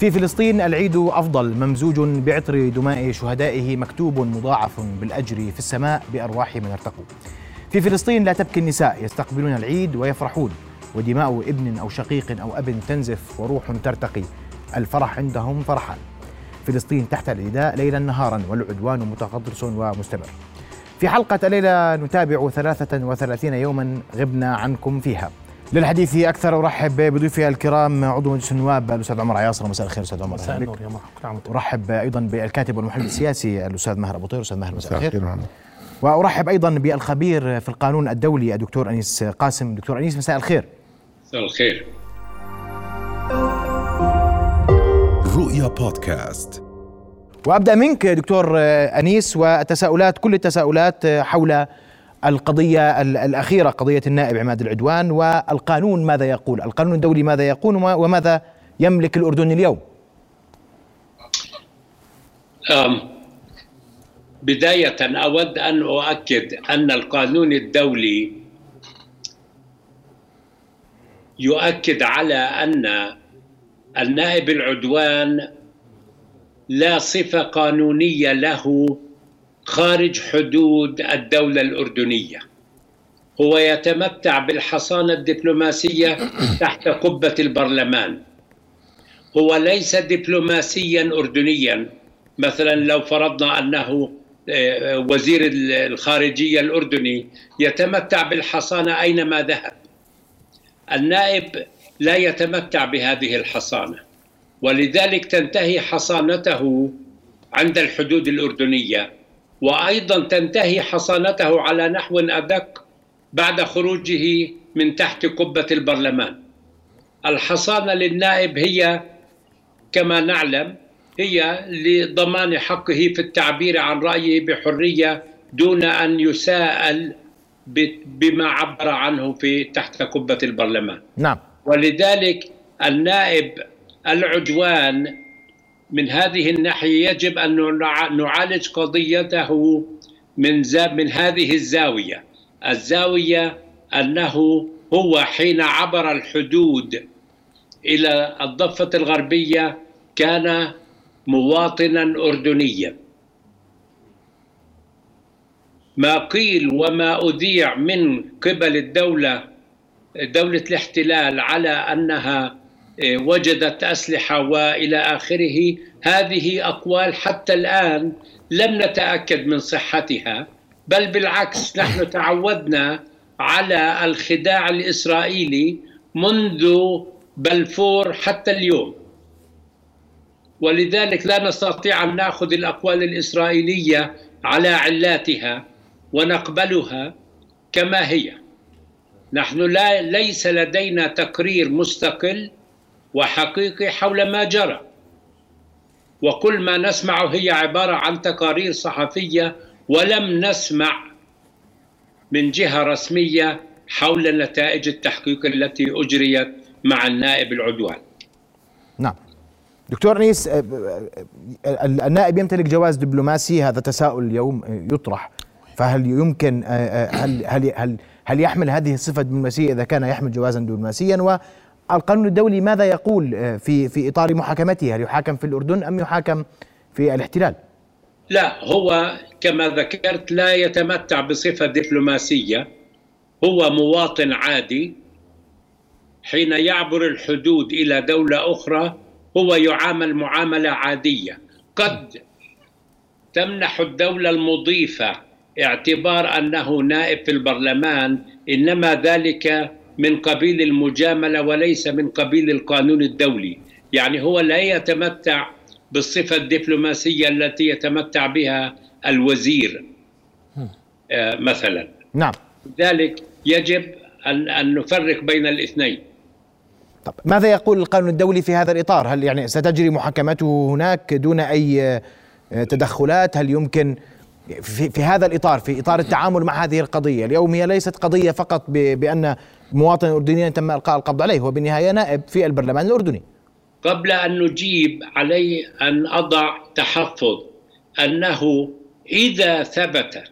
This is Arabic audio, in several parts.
في فلسطين العيد أفضل ممزوج بعطر دماء شهدائه مكتوب مضاعف بالأجر في السماء بأرواح من ارتقوا. في فلسطين لا تبكي النساء يستقبلون العيد ويفرحون. ودماء ابن أو شقيق أو أب تنزف وروح ترتقي. الفرح عندهم فرحان. فلسطين تحت الإيداء ليلا نهارا والعدوان متقدس ومستمر. في حلقة الليلة نتابع 33 يوما غبنا عنكم فيها. للحديث أكثر أرحب بضيوفي الكرام عضو مجلس النواب الأستاذ عمر عياصر. مساء الخير أستاذ عمر. مساء النور يا مرحبا. أرحب أيضا بالكاتب والمحلل السياسي الأستاذ ماهر أبو طير. أستاذ ماهر مساء الخير. وأرحب أيضا بالخبير في القانون الدولي الدكتور أنيس قاسم. دكتور أنيس مساء الخير. مساء الخير. رؤيا بودكاست. وأبدأ منك دكتور أنيس والتساؤلات كل التساؤلات حول القضية الأخيرة قضية النائب عماد العدوان والقانون ماذا يقول؟ القانون الدولي ماذا يقول وماذا يملك الأردن اليوم؟ بداية أود أن أؤكد أن القانون الدولي يؤكد على أن النائب العدوان لا صفة قانونية له خارج حدود الدولة الأردنية. هو يتمتع بالحصانة الدبلوماسية تحت قبة البرلمان. هو ليس دبلوماسيا أردنيا مثلا لو فرضنا أنه آه، وزير الخارجية الأردني يتمتع بالحصانة أينما ذهب. النائب لا يتمتع بهذه الحصانة ولذلك تنتهي حصانته عند الحدود الأردنية. وأيضا تنتهي حصانته على نحو ادق بعد خروجه من تحت قبة البرلمان. الحصانة للنائب هي كما نعلم هي لضمان حقه في التعبير عن رأيه بحرية دون أن يساءل بما عبر عنه في تحت قبة البرلمان. نعم. ولذلك النائب العدوان من هذه الناحية يجب أن نعالج قضيته من من هذه الزاوية. الزاوية أنه هو حين عبر الحدود إلى الضفة الغربية كان مواطنا أردنيا. ما قيل وما أذيع من قبل الدولة دولة الاحتلال على أنها وجدت أسلحة وإلى آخره. هذه أقوال حتى الآن لم نتأكد من صحتها بل بالعكس نحن تعودنا على الخداع الإسرائيلي منذ بلفور حتى اليوم. ولذلك لا نستطيع أن نأخذ الأقوال الإسرائيلية على علاتها ونقبلها كما هي. نحن لا ليس لدينا تقرير مستقل وحقيقي حول ما جرى وكل ما نسمعه هي عبارة عن تقارير صحفية ولم نسمع من جهة رسمية حول نتائج التحقيق التي أجريت مع النائب العدوان. نعم. دكتور أنيس آه، آه، النائب يمتلك جواز دبلوماسي هذا تساؤل اليوم يطرح فهل يمكن هل هل هل هل يحمل هذه الصفة الدبلوماسية إذا كان يحمل جوازا دبلوماسيا القانون الدولي ماذا يقول آه، في في إطار محاكمته؟ هل يحاكم في الأردن أم يحاكم في الاحتلال؟ لا هو كما ذكرت لا يتمتع بصفة دبلوماسية. هو مواطن عادي. حين يعبر الحدود إلى دولة أخرى هو يعامل معاملة عادية. قد تمنح الدولة المضيفة اعتبار أنه نائب في البرلمان إنما ذلك من قبيل المجاملة وليس من قبيل القانون الدولي يعني هو لا يتمتع بالصفة الدبلوماسية التي يتمتع بها الوزير آه، مثلا نعم لذلك يجب ان أن نفرق بين الاثنين طب ماذا يقول القانون الدولي في هذا الإطار؟ هل يعني ستجري محاكمته هناك دون أي آه، تدخلات؟ هل يمكن في, في هذا الإطار في إطار التعامل مع هذه القضية، اليوم هي ليست قضية فقط بأن مواطن أردني تم إلقاء القبض عليه وبالنهاية نائب في البرلمان الأردني. قبل أن نجيب علي أن أضع تحفظ أنه إذا ثبت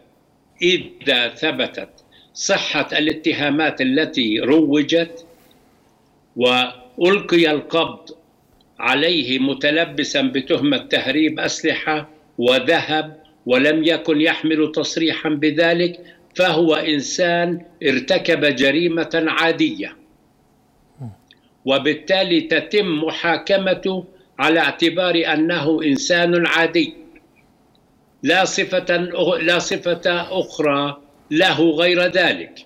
إذا ثبتت صحة الاتهامات التي روجت وألقي القبض عليه متلبسا بتهمة تهريب أسلحة وذهب ولم يكن يحمل تصريحا بذلك فهو إنسان ارتكب جريمة عادية. وبالتالي تتم محاكمته على اعتبار أنه إنسان عادي. لا صفة لا صفة أخرى له غير ذلك.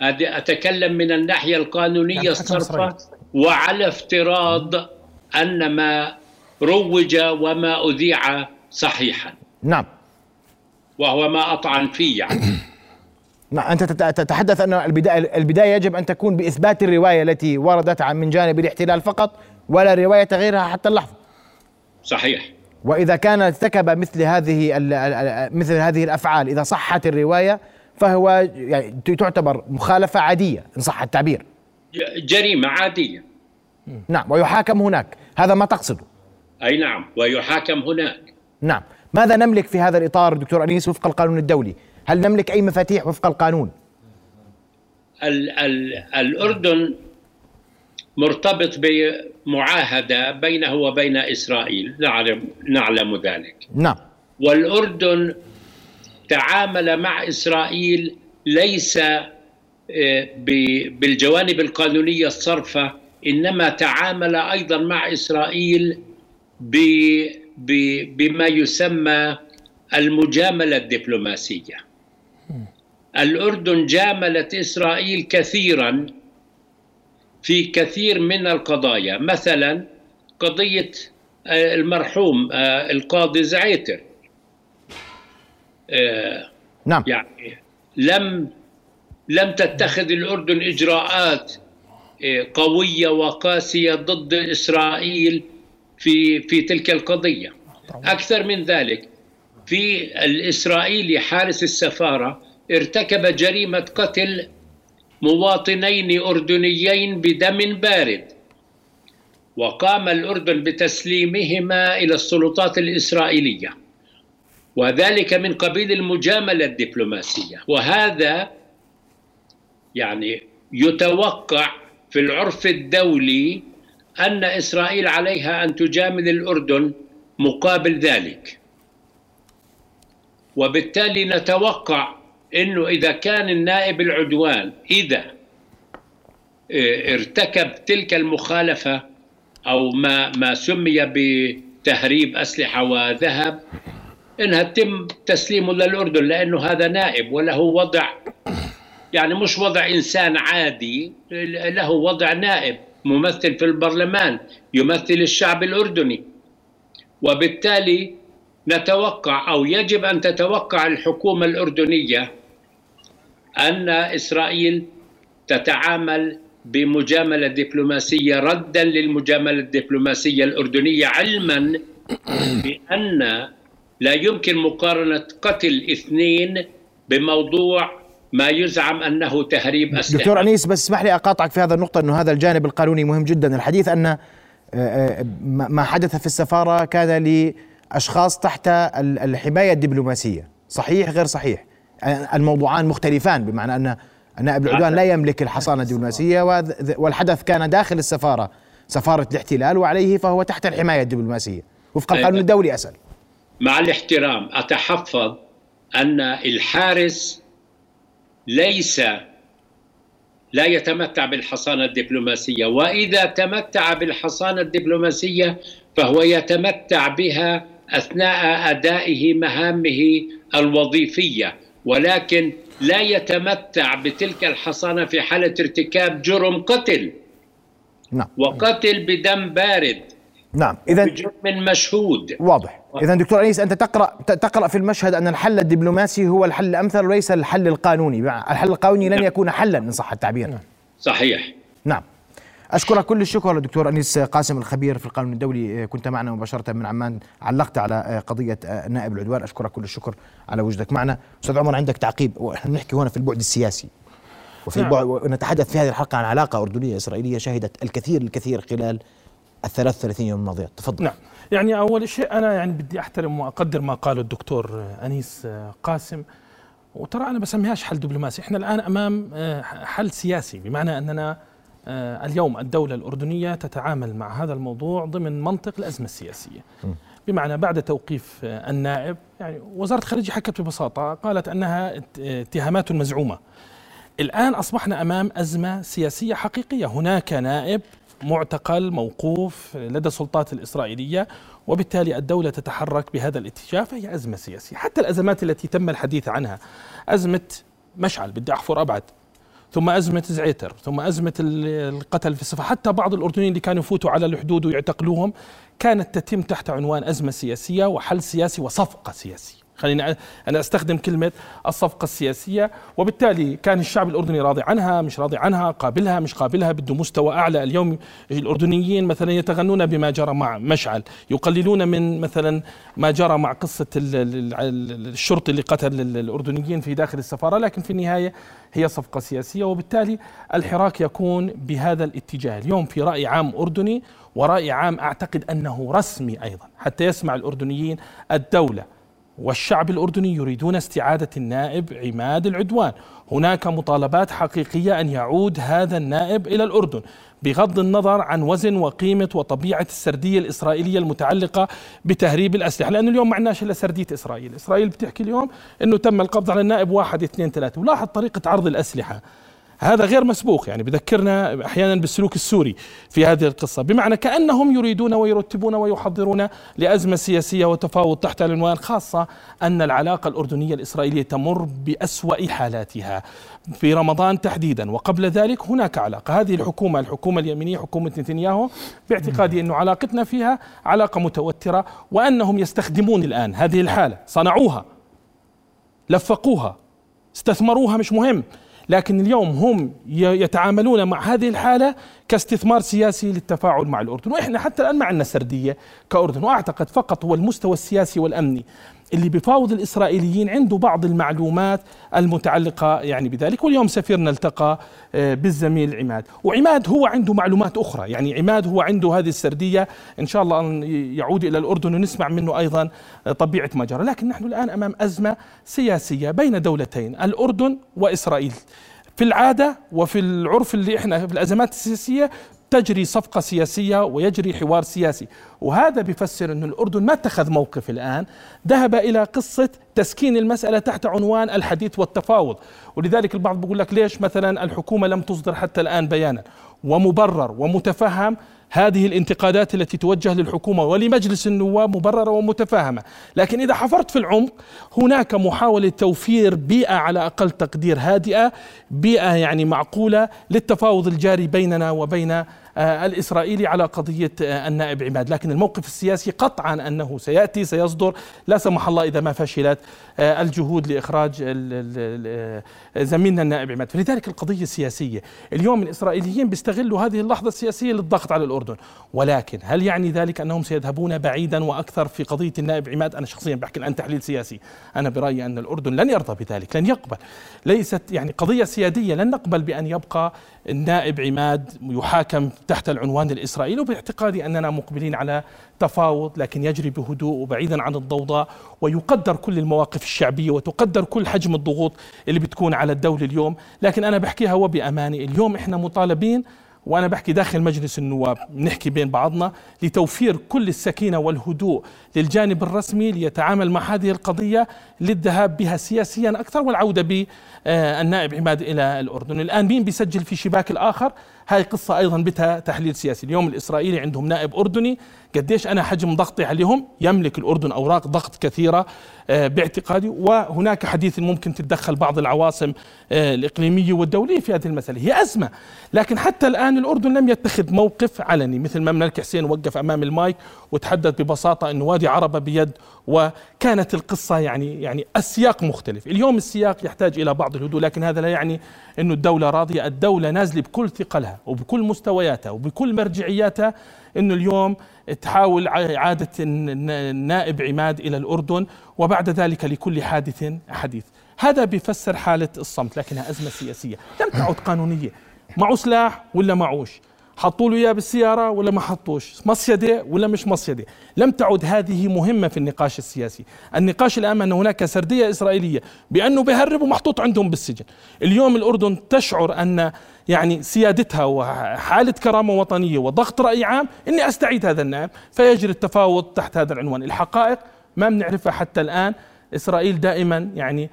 أتكلم من الناحية القانونية يعني الصرفة وعلى افتراض أن ما روج وما أذيع صحيحا. نعم. وهو ما أطعن فيه يعني. نعم أنت تتحدث أن البداية, البداية يجب أن تكون بإثبات الرواية التي وردت من جانب الاحتلال فقط ولا رواية غيرها حتى اللحظة. صحيح. وإذا كان ارتكب مثل هذه مثل هذه الأفعال إذا صحت الرواية فهو يعني تعتبر مخالفة عادية إن صح التعبير. جريمة عادية. نعم ويحاكم هناك. هذا ما تقصده. أي نعم ويحاكم هناك. نعم. ماذا نملك في هذا الإطار دكتور أنيس وفق القانون الدولي؟ هل نملك أي مفاتيح وفق القانون؟ ال ال الأردن مرتبط بمعاهدة بينه وبين إسرائيل. نعلم, نعلم ذلك. نعم. والأردن تعامل مع إسرائيل ليس آه، بالجوانب القانونية الصرفة إنما تعامل أيضا مع إسرائيل بما يسمى المجاملة الدبلوماسية. الأردن جاملت إسرائيل كثيرا في كثير من القضايا. مثلا قضية آه، المرحوم آه، القاضي زعيتر. آه، نعم. يعني لم لم تتخذ الأردن إجراءات قوية وقاسية ضد إسرائيل في في تلك القضية. أكثر من ذلك في الإسرائيلي حارس السفارة ارتكب جريمة قتل مواطنين أردنيين بدم بارد. وقام الأردن بتسليمهما إلى السلطات الإسرائيلية وذلك من قبيل المجاملة الدبلوماسية. وهذا يعني يتوقع في العرف الدولي أن إسرائيل عليها أن تجامل الأردن مقابل ذلك. وبالتالي نتوقع إنه إذا كان النائب العدوان إذا آه، ارتكب تلك المخالفة أو ما ما سمي بتهريب أسلحة وذهب إنها تم تسليمه للأردن لأنه هذا نائب وله وضع يعني مش وضع إنسان عادي له وضع نائب. ممثل في البرلمان يمثل الشعب الأردني. وبالتالي نتوقع أو يجب أن تتوقع الحكومة الأردنية أن إسرائيل تتعامل بمجاملة دبلوماسية ردا للمجاملة الدبلوماسية الأردنية علما بأن لا يمكن مقارنة قتل اثنين بموضوع ما يزعم أنه تهريب أسلحة. دكتور أنيس بس اسمح لي أقاطعك في هذا النقطة إنه هذا الجانب القانوني مهم جدا. الحديث أن آه، آه، ما حدث في السفارة كان لأشخاص تحت الحماية الدبلوماسية. صحيح غير صحيح. الموضوعان مختلفان بمعنى أن النائب العدوان لا يملك الحصانة الدبلوماسية والحدث كان داخل السفارة. سفارة الاحتلال وعليه فهو تحت الحماية الدبلوماسية. وفق القانون أيوة. الدولي أسأل. مع الاحترام أتحفظ أن الحارس ليس لا يتمتع بالحصانة الدبلوماسية. وإذا تمتع بالحصانة الدبلوماسية فهو يتمتع بها أثناء أدائه مهامه الوظيفية. ولكن لا يتمتع بتلك الحصانة في حالة ارتكاب جرم قتل. نعم. وقتل بدم بارد. نعم. اذا بجرم مشهود. واضح. اذا دكتور أنيس أنت تقرأ تقرأ في المشهد أن الحل الدبلوماسي هو الحل الأمثل وليس الحل القانوني. الحل القانوني لن نعم. يكون حلا إن صح التعبير. صحيح. نعم. أشكرك كل الشكر دكتور أنيس قاسم الخبير في القانون الدولي. كنت معنا مباشرة من عمان. علقت على قضية نائب العدوان. أشكرك كل الشكر على وجودك معنا. أستاذ عمر عندك تعقيب. ونحن نحكي هنا في البعد السياسي. وفي نعم. البعد ونتحدث في هذه الحلقة عن علاقة أردنية إسرائيلية شهدت الكثير الكثير خلال ال 33 يوم الماضية. تفضل. نعم. يعني أول شيء أنا يعني بدي أحترم وأقدر ما قاله الدكتور أنيس قاسم. وترى أنا بسميهاش حل دبلوماسي. إحنا الآن أمام حل سياسي بمعنى أننا آه، اليوم الدولة الأردنية تتعامل مع هذا الموضوع ضمن منطق الأزمة السياسية. بمعنى بعد توقيف آه، النائب يعني وزارة الخارجية حكت ببساطة قالت أنها اتهامات مزعومة. الآن أصبحنا أمام أزمة سياسية حقيقية. هناك نائب معتقل موقوف لدى السلطات الإسرائيلية وبالتالي الدولة تتحرك بهذا الاتجاه فهي أزمة سياسية. حتى الأزمات التي تم الحديث عنها أزمة مشعل بدي أحفر أبعد. ثم أزمة زعيتر ثم أزمة القتل في الصفا حتى بعض الأردنيين اللي كانوا يفوتوا على الحدود ويعتقلوهم كانت تتم تحت عنوان أزمة سياسية وحل سياسي وصفقة سياسية. خليني أنا أستخدم كلمة الصفقة السياسية وبالتالي كان الشعب الأردني راضي عنها مش راضي عنها قابلها مش قابلها بده مستوى أعلى. اليوم الأردنيين مثلا يتغنون بما جرى مع مشعل يقللون من مثلا ما جرى مع قصة الشرطي اللي قتل الأردنيين في داخل السفارة لكن في النهاية هي صفقة سياسية وبالتالي الحراك يكون بهذا الاتجاه. اليوم في رأي عام أردني ورأي عام أعتقد أنه رسمي أيضا حتى يسمع الأردنيين الدولة والشعب الأردني يريدون استعادة النائب عماد العدوان. هناك مطالبات حقيقية أن يعود هذا النائب إلى الأردن بغض النظر عن وزن وقيمة وطبيعة السردية الإسرائيلية المتعلقة بتهريب الأسلحة، لأنه اليوم ما عندناش إلا سردية إسرائيل، إسرائيل بتحكي اليوم إنه تم القبض على النائب واحد اثنين ثلاثة، ولاحظ طريقة عرض الأسلحة، هذا غير مسبوق يعني بذكرنا أحيانا بالسلوك السوري في هذه القصة. بمعنى كأنهم يريدون ويرتبون ويحضرون لأزمة سياسية وتفاوض تحت العنوان خاصة أن العلاقة الأردنية الإسرائيلية تمر بأسوأ حالاتها. في رمضان تحديدا وقبل ذلك هناك علاقة. هذه الحكومة الحكومة اليمينية حكومة نتنياهو باعتقادي انه علاقتنا فيها علاقة متوترة وأنهم يستخدمون الآن هذه الحالة. صنعوها لفقوها استثمروها مش مهم. لكن اليوم هم يتعاملون مع هذه الحالة كاستثمار سياسي للتفاعل مع الأردن. وإحنا حتى الآن ما عندنا سردية كأردن وأعتقد فقط هو المستوى السياسي والأمني. اللي بفاوض الإسرائيليين عنده بعض المعلومات المتعلقة يعني بذلك واليوم سفيرنا التقى آه، بالزميل عماد. وعماد هو عنده معلومات أخرى يعني عماد هو عنده هذه السردية إن شاء الله أن يعود إلى الأردن ونسمع منه أيضا آه، طبيعة ما جرى. لكن نحن الآن أمام أزمة سياسية بين دولتين الأردن وإسرائيل. في العادة وفي العرف اللي إحنا في الأزمات السياسية تجري صفقة سياسية ويجري حوار سياسي. وهذا بيفسر أن الأردن ما اتخذ موقف الآن. ذهب إلى قصة تسكين المسألة تحت عنوان الحديث والتفاوض. ولذلك البعض بيقول لك ليش مثلا الحكومة لم تصدر حتى الآن بيانا؟ ومبرر ومتفهم هذه الانتقادات التي توجه للحكومة ولمجلس النواب مبررة ومتفاهمة، لكن إذا حفرت في العمق هناك محاولة توفير بيئة على أقل تقدير هادئة، بيئة يعني معقولة للتفاوض الجاري بيننا وبين الإسرائيلي على قضية آه، النائب عماد. لكن الموقف السياسي قطعا أنه سيأتي سيصدر. لا سمح الله إذا ما فشلت آه، الجهود لإخراج زميلنا النائب عماد. فلذلك القضية السياسية. اليوم الإسرائيليين بيستغلوا هذه اللحظة السياسية للضغط على الأردن. ولكن هل يعني ذلك أنهم سيذهبون بعيدا وأكثر في قضية النائب عماد؟ أنا شخصيا بحكي الآن تحليل سياسي. أنا برأيي أن الأردن لن يرضى بذلك لن يقبل. ليست يعني قضية سيادية لن نقبل بأن يبقى النائب عماد يحاكم تحت العنوان الإسرائيلي وباعتقادي أننا مقبلين على تفاوض لكن يجري بهدوء وبعيدا عن الضوضاء ويقدر كل المواقف الشعبية وتقدر كل حجم الضغوط اللي بتكون على الدولة اليوم لكن أنا بحكيها وبأماني اليوم إحنا مطالبين وأنا بحكي داخل مجلس النواب بنحكي بين بعضنا لتوفير كل السكينة والهدوء للجانب الرسمي ليتعامل مع هذه القضية للذهاب بها سياسيا أكثر والعودة بالنائب عماد إلى الأردن، الآن مين بيسجل في شباك الآخر؟ هاي قصة أيضا بها تحليل سياسي. اليوم الإسرائيلي عندهم نائب أردني قديش أنا حجم ضغطي عليهم يملك الأردن أوراق ضغط كثيرة آه، باعتقادي وهناك حديث ممكن تتدخل بعض العواصم آه، الإقليمية والدولية في هذه المسألة. هي أزمة لكن حتى الآن الأردن لم يتخذ موقف علني مثل ما الملك حسين وقف أمام المايك وتحدث ببساطة أن وادي عربة بيد وكانت القصة يعني يعني السياق مختلف. اليوم السياق يحتاج إلى بعض الهدوء لكن هذا لا يعني أن الدولة راضية. الدولة نازلة بكل ثقلها وبكل مستوياتها وبكل مرجعياتها أنه اليوم تحاول إعادة النائب عماد إلى الأردن وبعد ذلك لكل حادث حديث. هذا بيفسر حالة الصمت لكنها أزمة سياسية. لم تعد قانونية. معه سلاح ولا معوش؟ حطوا له إياه بالسيارة ولا ما حطوش؟ مصيدة ولا مش مصيدة؟ لم تعد هذه مهمة في النقاش السياسي. النقاش الآن أن هناك سردية إسرائيلية بأنه بهرب ومحطوط عندهم بالسجن. اليوم الأردن تشعر أن يعني سيادتها وحالة كرامة وطنية وضغط رأي عام إني أستعيد هذا النائب فيجري التفاوض تحت هذا العنوان. الحقائق ما بنعرفها حتى الآن. إسرائيل دائما يعني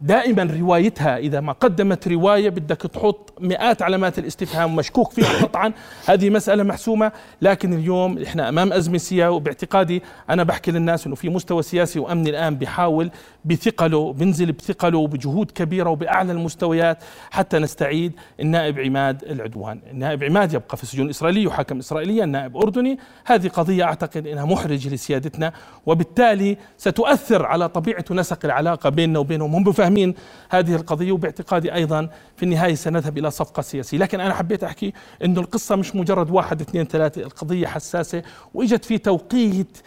دائما روايتها إذا ما قدمت رواية بدك تحط مئات علامات الاستفهام مشكوك فيها قطعا. هذه مسألة محسومة لكن اليوم إحنا أمام أزمة سياسية وباعتقادي أنا بحكي للناس إنه في مستوى سياسي وأمني الآن بيحاول بثقله بنزل بثقله وبجهود كبيرة وبأعلى المستويات. حتى نستعيد النائب عماد العدوان، النائب عماد يبقى في السجون الاسرائيلي يحاكم اسرائيليا، النائب أردني، هذه قضية أعتقد إنها محرجه لسيادتنا وبالتالي ستؤثر على طبيعة ونسق العلاقة بيننا وبينهم، هم فاهمين هذه القضية وباعتقادي أيضا في النهاية سنذهب إلى صفقة سياسية، لكن أنا حبيت أحكي إنه القصة مش مجرد واحد اثنين ثلاثة، القضية حساسة وإجت في توقيت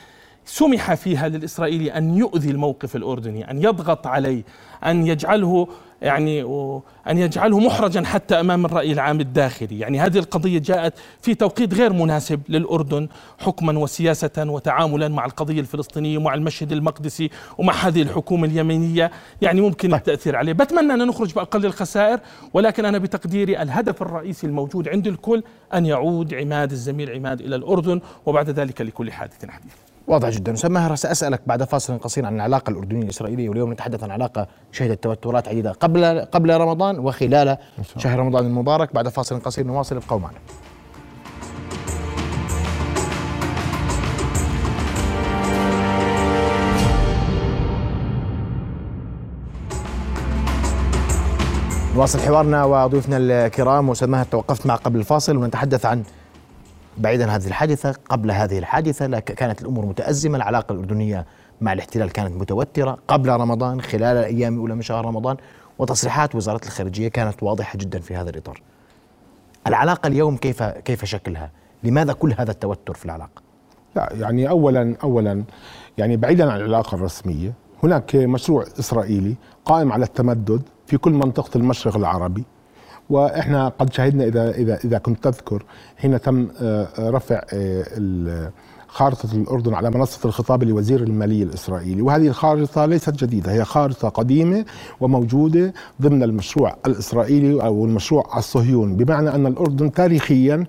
سمح فيها للإسرائيلي أن يؤذي الموقف الأردني أن يضغط عليه أن يجعله يعني أن يجعله محرجا حتى أمام الرأي العام الداخلي. يعني هذه القضية جاءت في توقيت غير مناسب للأردن حكما وسياسة وتعاملا مع القضية الفلسطينية ومع المشهد المقدسي ومع هذه الحكومة اليمنية يعني ممكن طيب. التأثير عليه. بتمنى أن نخرج بأقل الخسائر ولكن أنا بتقديري الهدف الرئيسي الموجود عند الكل أن يعود عماد الزميل عماد إلى الأردن وبعد ذلك لكل حادث حديث. واضح جدا. أستاذ ماهر سأسألك بعد فاصل قصير عن العلاقة الأردنية الإسرائيلية واليوم نتحدث عن علاقة شهدت توترات عديدة قبل قبل رمضان وخلال شهر رمضان المبارك. بعد فاصل قصير نواصل ابقوا معنا. نواصل حوارنا وضيوفنا الكرام. واستاذ ماهر توقفت مع قبل الفاصل ونتحدث عن بعيدا عن هذه الحادثة قبل هذه الحادثة كانت الأمور متأزمة العلاقة الأردنية مع الاحتلال كانت متوترة قبل رمضان خلال الأيام الأولى من شهر رمضان وتصريحات وزارة الخارجية كانت واضحة جدا في هذا الإطار العلاقة اليوم كيف كيف شكلها؟ لماذا كل هذا التوتر في العلاقة؟ لا يعني أولا أولا يعني بعيدا عن العلاقة الرسمية هناك مشروع إسرائيلي قائم على التمدد في كل منطقة المشرق العربي وإحنا قد شهدنا إذا إذا إذا كنت تذكر حين تم آه، رفع آه، خارطة الأردن على منصة الخطاب لوزير المالية الإسرائيلي. وهذه الخارطة ليست جديدة هي خارطة قديمة وموجودة ضمن المشروع الإسرائيلي أو المشروع الصهيوني. بمعنى أن الأردن تاريخيا آه،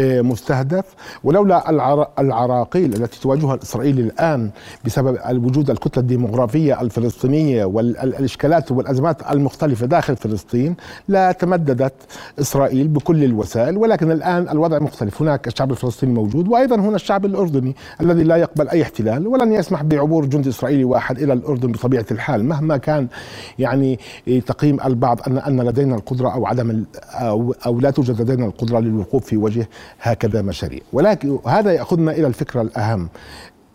مستهدف. ولولا العراقيل التي تواجهها الإسرائيل الآن بسبب وجود الكتلة الديمغرافية الفلسطينية والإشكالات والأزمات المختلفة داخل فلسطين لا تمددت إسرائيل بكل الوسائل. ولكن الآن الوضع مختلف. هناك الشعب الفلسطيني موجود وأيضا هنا الشعب الأردني الذي لا يقبل أي احتلال ولن يسمح بعبور جندي إسرائيلي واحد إلى الأردن بطبيعة الحال. مهما كان يعني تقييم البعض أن أن لدينا القدرة أو عدم أو, أو لا توجد لدينا القدرة للوقوف في وجه هكذا مشاريع. ولكن هذا يأخذنا إلى الفكرة الأهم.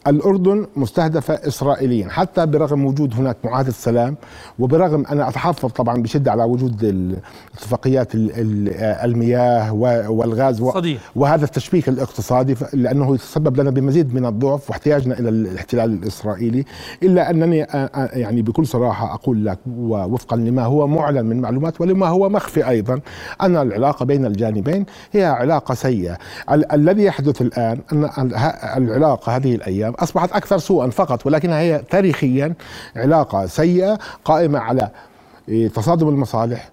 الأردن مستهدفة إسرائيليا. حتى برغم وجود هناك معاهدة سلام وبرغم أنا أتحفظ طبعا بشدة على وجود اتفاقيات المياه والغاز صديق. وهذا التشبيك الاقتصادي لأنه يتسبب لنا بمزيد من الضعف واحتياجنا إلى الاحتلال الإسرائيلي. إلا أنني يعني بكل صراحة أقول لك وفقا لما هو معلن من معلومات ولما هو مخفي أيضا أن العلاقة بين الجانبين هي علاقة سيئة. الذي يحدث الآن أن العلاقة هذه الأيام أصبحت أكثر سوءا فقط ولكنها هي تاريخيا علاقة سيئة قائمة على تصادم المصالح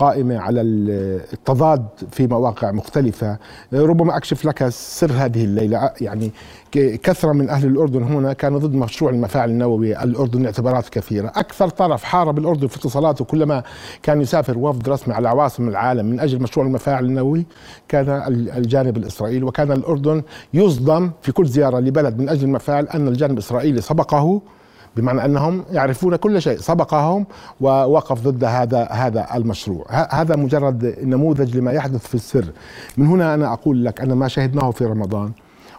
قائمة على التضاد في مواقع مختلفة. ربما أكشف لك سر هذه الليلة. يعني كثرة من أهل الأردن هنا كانوا ضد مشروع المفاعل النووي الأردن اعتبارات كثيرة. أكثر طرف حارب الأردن في اتصالاته كلما كان يسافر وفد رسمي على عواصم العالم من أجل مشروع المفاعل النووي كان الجانب الإسرائيلي. وكان الأردن يصدم في كل زيارة لبلد من أجل المفاعل أن الجانب الإسرائيلي سبقه. بمعنى أنهم يعرفون كل شيء سبقهم ووقف ضد هذا هذا المشروع. هذا مجرد نموذج لما يحدث في السر. من هنا أنا أقول لك أن ما شهدناه في رمضان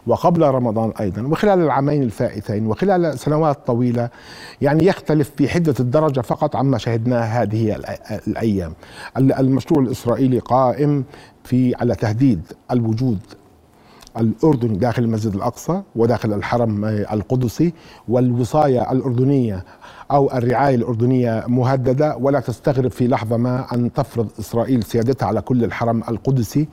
وقبل رمضان أيضا وخلال العامين الفائتين وخلال سنوات طويلة يعني يختلف في حدة الدرجة فقط عما شهدناه هذه الأيام. المشروع الإسرائيلي قائم في على تهديد الوجود الأردني داخل المسجد الأقصى وداخل الحرم القدسي والوصاية الأردنية أو الرعاية الأردنية مهددة ولا تستغرب في لحظة ما أن تفرض إسرائيل سيادتها على كل الحرم القدسي.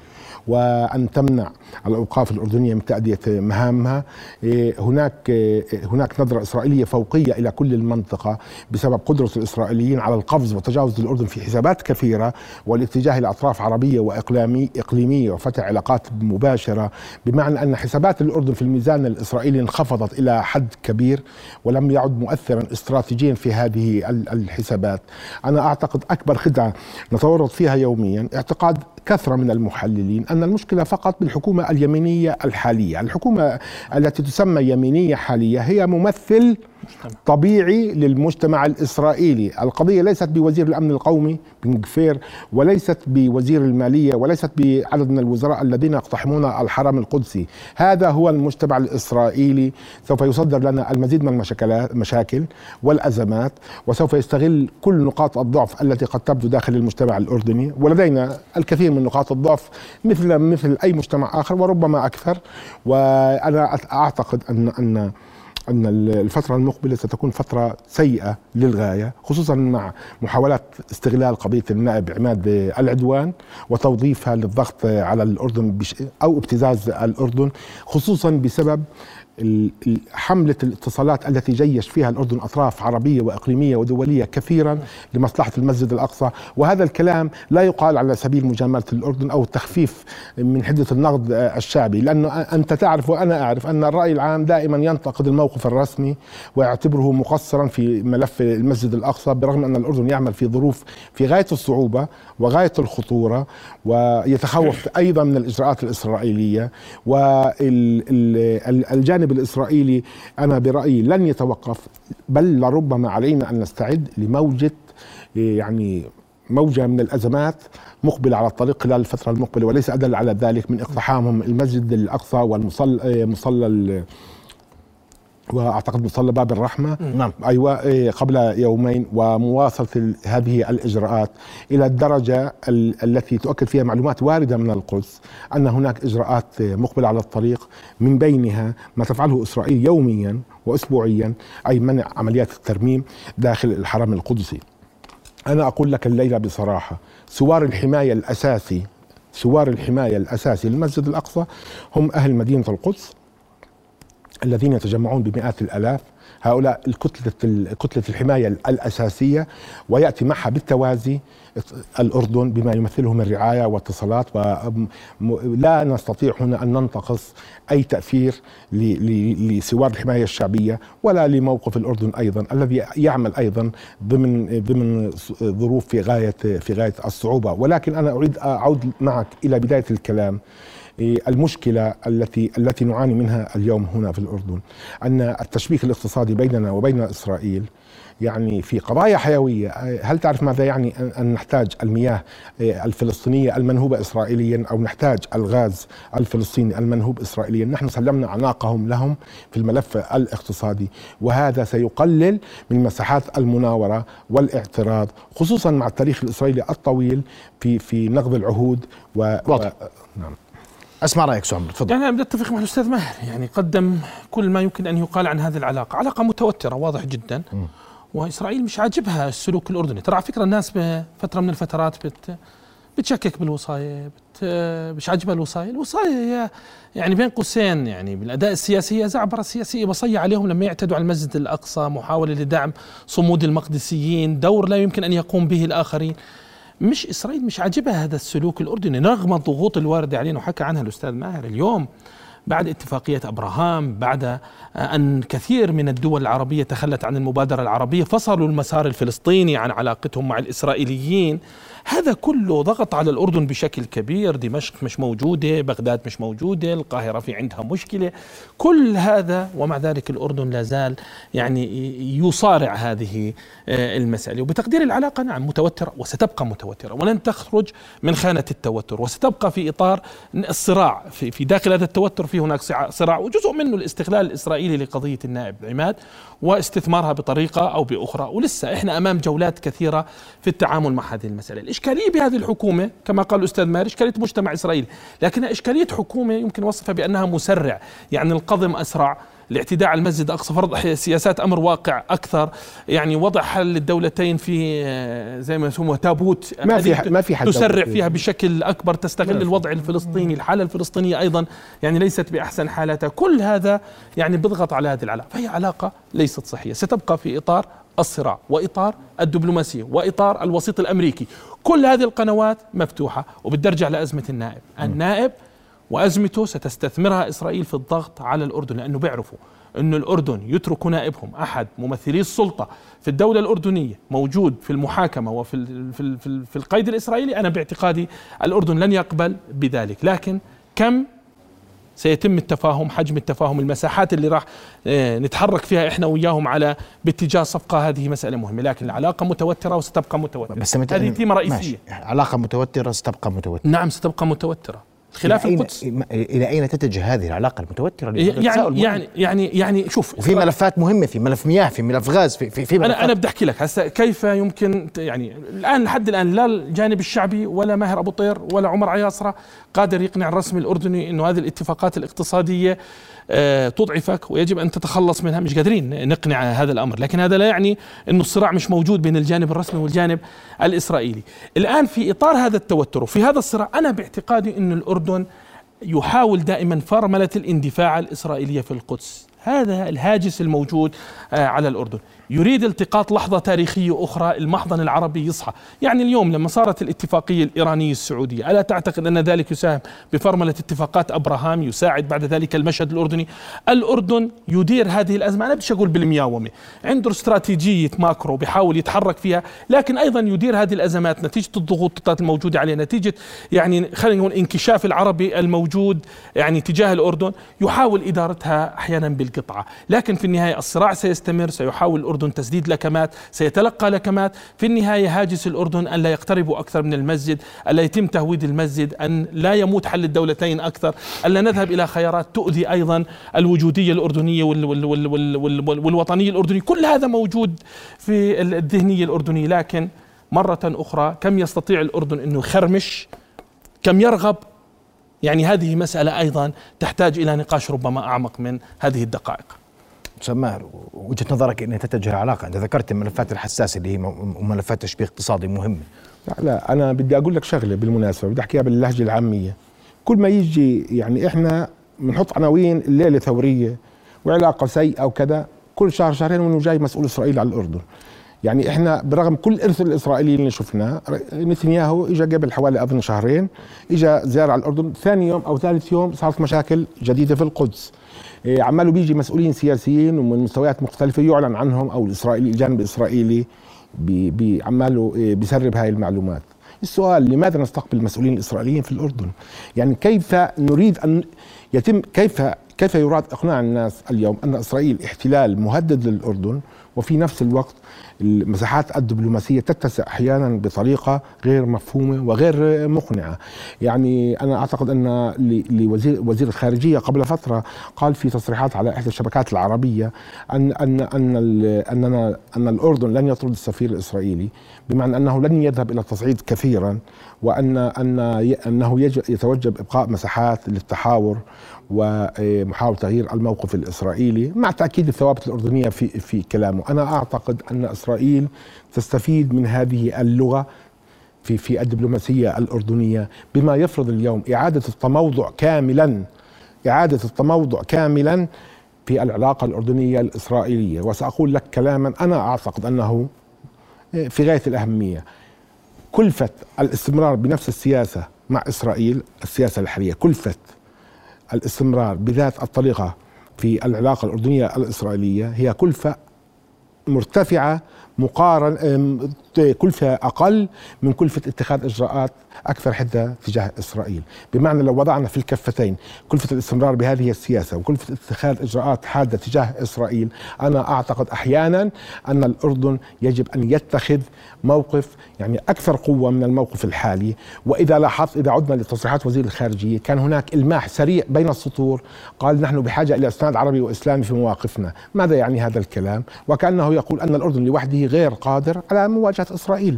وأن تمنع الأوقاف الأردنية من تأدية مهامها. إيه، هناك إيه، هناك نظرة إسرائيلية فوقية إلى كل المنطقة بسبب قدرة الإسرائيليين على القفز وتجاوز الأردن في حسابات كثيرة والاتجاه إلى أطراف عربية وإقليمي إقليمية وفتح علاقات مباشرة بمعنى أن حسابات الأردن في الميزان الإسرائيلي انخفضت إلى حد كبير ولم يعد مؤثرا استراتيجيا في هذه الحسابات. أنا أعتقد أكبر خدعة نتورط فيها يوميا اعتقاد كثرة من المحللين أن المشكلة فقط بالحكومة اليمينية الحالية. الحكومة التي تسمى يمينية حالية هي ممثل طبيعي للمجتمع الإسرائيلي. القضية ليست بوزير الأمن القومي بن جفير وليست بوزير المالية وليست بعدد من الوزراء الذين يقتحمون الحرم القدسي. هذا هو المجتمع الإسرائيلي. سوف يصدر لنا المزيد من المشاكل والأزمات وسوف يستغل كل نقاط الضعف التي قد تبدو داخل المجتمع الأردني. ولدينا الكثير من نقاط الضعف مثل مثل أي مجتمع آخر وربما أكثر. وأنا أعتقد أن أن أن الفترة المقبلة ستكون فترة سيئة للغاية خصوصا مع محاولات استغلال قضية النائب عماد العدوان وتوظيفها للضغط على الأردن أو ابتزاز الأردن خصوصا بسبب حملة الاتصالات التي جيش فيها الأردن أطراف عربية وإقليمية ودولية كثيرا لمصلحة المسجد الأقصى. وهذا الكلام لا يقال على سبيل مجاملة الأردن أو التخفيف من حدة النقد الشعبي لأنه أنت تعرف وأنا أعرف أن الرأي العام دائما ينتقد الموقف الرسمي ويعتبره مقصرا في ملف المسجد الأقصى برغم أن الأردن يعمل في ظروف في غاية الصعوبة وغاية الخطورة ويتخوف أيضا من الإجراءات الإسرائيلية. والجانب الجانب الإسرائيلي أنا برأيي لن يتوقف بل لربما علينا أن نستعد لموجة يعني موجة من الأزمات مقبلة على الطريق خلال الفترة المقبلة وليس أدل على ذلك من اقتحامهم المسجد الأقصى والمصلى مصلى وأعتقد مصلى باب الرحمة. نعم. أيوه إيه، قبل يومين ومواصلة هذه الإجراءات إلى الدرجة التي تؤكد فيها معلومات واردة من القدس أن هناك إجراءات مقبلة على الطريق من بينها ما تفعله إسرائيل يوميا واسبوعيا أي منع عمليات الترميم داخل الحرم القدسي. أنا أقول لك الليلة بصراحة سوار الحماية الأساسي سوار الحماية الأساسي للمسجد الأقصى هم أهل مدينة القدس. الذين يتجمعون بمئات الآلاف هؤلاء الكتلة كتلة الحماية الأساسية ويأتي معها بالتوازي الأردن بما يمثله من رعاية واتصالات ولا نستطيع هنا أن ننتقص أي تأثير لسوار الحماية الشعبية ولا لموقف الأردن أيضا الذي يعمل أيضا ضمن ضمن ظروف في غاية في غاية الصعوبة. ولكن أنا أريد أعود معك إلى بداية الكلام. المشكلة التي التي نعاني منها اليوم هنا في الأردن أن التشبيك الاقتصادي بيننا وبين إسرائيل يعني في قضايا حيوية هل تعرف ماذا يعني أن نحتاج المياه الفلسطينية المنهوبة إسرائيليا أو نحتاج الغاز الفلسطيني المنهوب إسرائيليا؟ نحن سلمنا عناقهم لهم في الملف الاقتصادي وهذا سيقلل من مساحات المناورة والاعتراض خصوصا مع التاريخ الإسرائيلي الطويل في في نقض العهود و, و... نعم. أسمع رأيك سو عمرو تفضل. يعني أنا أتفق مع الأستاذ ماهر. يعني قدم كل ما يمكن أن يقال عن هذه العلاقة. علاقة متوترة واضح جدا. م. وإسرائيل مش عاجبها السلوك الأردني. ترى على فكرة الناس بفتره من الفترات بت بتشكك بالوصايه بت مش عاجبها الوصايه الوصايه هي يعني بين قوسين يعني بالأداء السياسي هي زعبرة سياسية وصيه عليهم لما يعتدوا على المسجد الأقصى محاولة لدعم صمود المقدسيين دور لا يمكن أن يقوم به الآخرين. مش إسرائيل مش عاجبها هذا السلوك الأردني رغم الضغوط الواردة علينا وحكى عنها الأستاذ ماهر اليوم بعد اتفاقية أبراهام بعد أن كثير من الدول العربية تخلت عن المبادرة العربية فصلوا المسار الفلسطيني عن علاقتهم مع الإسرائيليين. هذا كله ضغط على الأردن بشكل كبير دمشق مش موجودة بغداد مش موجودة القاهرة في عندها مشكلة. كل هذا ومع ذلك الأردن لا زال يعني يصارع هذه آه، المسألة. وبتقدير العلاقة نعم متوترة وستبقى متوترة. ولن تخرج من خانة التوتر وستبقى في إطار الصراع في, في داخل هذا التوتر في هناك صراع وجزء منه الاستغلال الإسرائيلي لقضية النائب عماد واستثمارها بطريقة أو بأخرى. ولسه إحنا أمام جولات كثيرة في التعامل مع هذه المسألة. الإشكالية بهذه الحكومة كما قال الأستاذ ماري إشكالية مجتمع إسرائيلي لكنها إشكالية حكومة يمكن وصفها بأنها مسرع. يعني القضم أسرع. الاعتداء على المسجد الاقصى فرض سياسات أمر واقع أكثر. يعني وضع حل الدولتين في آه، زي ما يسموه تابوت ما في ما في حل تسرع فيها بشكل أكبر تستغل الوضع الفلسطيني الحالة الفلسطينية أيضا. يعني ليست بأحسن حالاتها. كل هذا يعني بيضغط على هذه العلاقة. فهي علاقة ليست صحية. ستبقى في إطار الصراع وإطار الدبلوماسية وإطار الوسيط الأمريكي. كل هذه القنوات مفتوحة وبترجع لازمه النائب. النائب وأزمته ستستثمرها إسرائيل في الضغط على الأردن لأنه بيعرفوا إنه الأردن يترك نائبهم أحد ممثلي السلطة في الدولة الأردنية موجود في المحاكمة وفي في في, في القيد الإسرائيلي. أنا باعتقادي الأردن لن يقبل بذلك. لكن كم سيتم التفاهم حجم التفاهم المساحات اللي راح آه، نتحرك فيها إحنا وياهم على باتجاه صفقة هذه مسألة مهمة. لكن العلاقة متوترة وستبقى متوتره بس هذه تيمه رئيسية. علاقة متوترة ستبقى متوترة. نعم ستبقى متوترة. خلاف إلى القدس. إلى أين تتجه هذه العلاقة المتوترة يعني يعني يعني يعني شوف وفي ملفات مهمة في ملف مياه في ملف غاز في في, في ملفات. أنا أنا بدي أحكي لك. هسه كيف يمكن يعني الآن لحد الآن لا الجانب الشعبي ولا ماهر أبو طير ولا عمر عياصرة قادر يقنع الرسمي الأردني إنه هذه الاتفاقات الاقتصادية آه، تضعفك ويجب أن تتخلص منها. مش قادرين نقنع هذا الأمر. لكن هذا لا يعني إنه الصراع مش موجود بين الجانب الرسمي والجانب الإسرائيلي. الآن في إطار هذا التوتر وفي هذا الصراع أنا باعتقادي إنه الاردن يحاول دائما فرملة الاندفاع الإسرائيلية في القدس. هذا الهاجس الموجود آه، على الأردن. يريد التقاط لحظة تاريخية أخرى المحضن العربي يصحى. يعني اليوم لما صارت الاتفاقية الإيرانية السعودية ألا تعتقد أن ذلك يساهم بفرملة اتفاقات أبراهام يساعد بعد ذلك المشهد الأردني؟ الأردن يدير هذه الأزمة. أنا بديش أقول بالمياومة. عنده استراتيجية macro بيحاول يتحرك فيها لكن أيضا يدير هذه الأزمات. نتيجة الضغوطات الموجودة عليه نتيجة يعني خلينا نقول انكشاف العربي الموجود يعني تجاه الأردن يحاول إدارتها أحيانا بالقطعة لكن في النهاية الصراع سيستمر سيحاول الأردن الأردن تسديد لكمات سيتلقى لكمات في النهاية هاجس الأردن أن لا يقتربوا أكثر من المسجد أن لا يتم تهويد المسجد أن لا يموت حل الدولتين أكثر أن لا نذهب إلى خيارات تؤذي أيضا الوجودية الأردنية وال وال وال وال وال والوطنية الأردنية. كل هذا موجود في الذهنية الأردنية لكن مرة أخرى كم يستطيع الأردن أنه يخرمش؟ كم يرغب؟ يعني هذه مسألة أيضا تحتاج إلى نقاش ربما أعمق من هذه الدقائق. سماهر وجهة نظرك إنها تتجه العلاقه أنت ذكرت الملفات الحساسة اللي هي ملفات تشبيه اقتصادي مهمه لا, لا أنا بدي أقول لك شغلة بالمناسبة بدي أحكيها باللهجة العامية. كل ما يجي يعني إحنا بنحط عناوين الليلة ثورية وعلاقة سيئة وكذا كل شهر شهرين وأنه جاي مسؤول إسرائيل على الأردن. يعني إحنا برغم كل إرث الاسرائيلي اللي شفناه نتنياهو اجى قبل حوالي أظن شهرين اجى زيارة على الأردن ثاني يوم أو ثالث يوم صارت مشاكل جديدة في القدس. عماله بيجي مسؤولين سياسيين ومن مستويات مختلفة يعلن عنهم أو الإسرائيلي الجانب الإسرائيلي عماله إيه، بيسرب هاي المعلومات. السؤال لماذا نستقبل المسؤولين الإسرائيليين في الأردن؟ يعني كيف نريد أن يتم كيف كيف يراد إقناع الناس اليوم أن إسرائيل احتلال مهدد للأردن وفي نفس الوقت المساحات الدبلوماسية تتسع أحيانا بطريقة غير مفهومة وغير مقنعة. يعني أنا أعتقد أن لوزير وزير الخارجية قبل فترة قال في تصريحات على إحدى الشبكات العربية أن أن أن أننا أن الأردن لن يطرد السفير الإسرائيلي بمعنى أنه لن يذهب إلى التصعيد كثيرا وأن أن أنه يتوجب إبقاء مساحات للتحاور ومحاولة تغيير الموقف الإسرائيلي مع تأكيد الثوابت الأردنية في في كلامه. أنا أعتقد أن إسرائيل تستفيد من هذه اللغة في في الدبلوماسية الأردنية بما يفرض اليوم. إعادة التموضع كاملا. إعادة التموضع كاملا في العلاقة الأردنية الإسرائيلية. وسأقول لك كلاما أنا أعتقد أنه في غاية الأهمية كلفة الاستمرار بنفس السياسة مع إسرائيل السياسة الحالية كلفة الاستمرار بذات الطريقة في العلاقة الأردنية الإسرائيلية هي كلفة مرتفعة مقارن كلفة أقل من كلفة اتخاذ إجراءات أكثر حدة تجاه إسرائيل، بمعنى لو وضعنا في الكفتين كلفه الاستمرار بهذه السياسة وكلفه اتخاذ إجراءات حادة تجاه إسرائيل، أنا أعتقد أحيانا أن الأردن يجب أن يتخذ موقف يعني أكثر قوة من الموقف الحالي، وإذا لاحظت إذا عدنا لتصريحات وزير الخارجية كان هناك إلماح سريع بين السطور قال نحن بحاجة إلى اسناد عربي وإسلامي في مواقفنا، ماذا يعني هذا الكلام؟ وكأنه يقول أن الأردن لوحده غير قادر على مواجهة إسرائيل.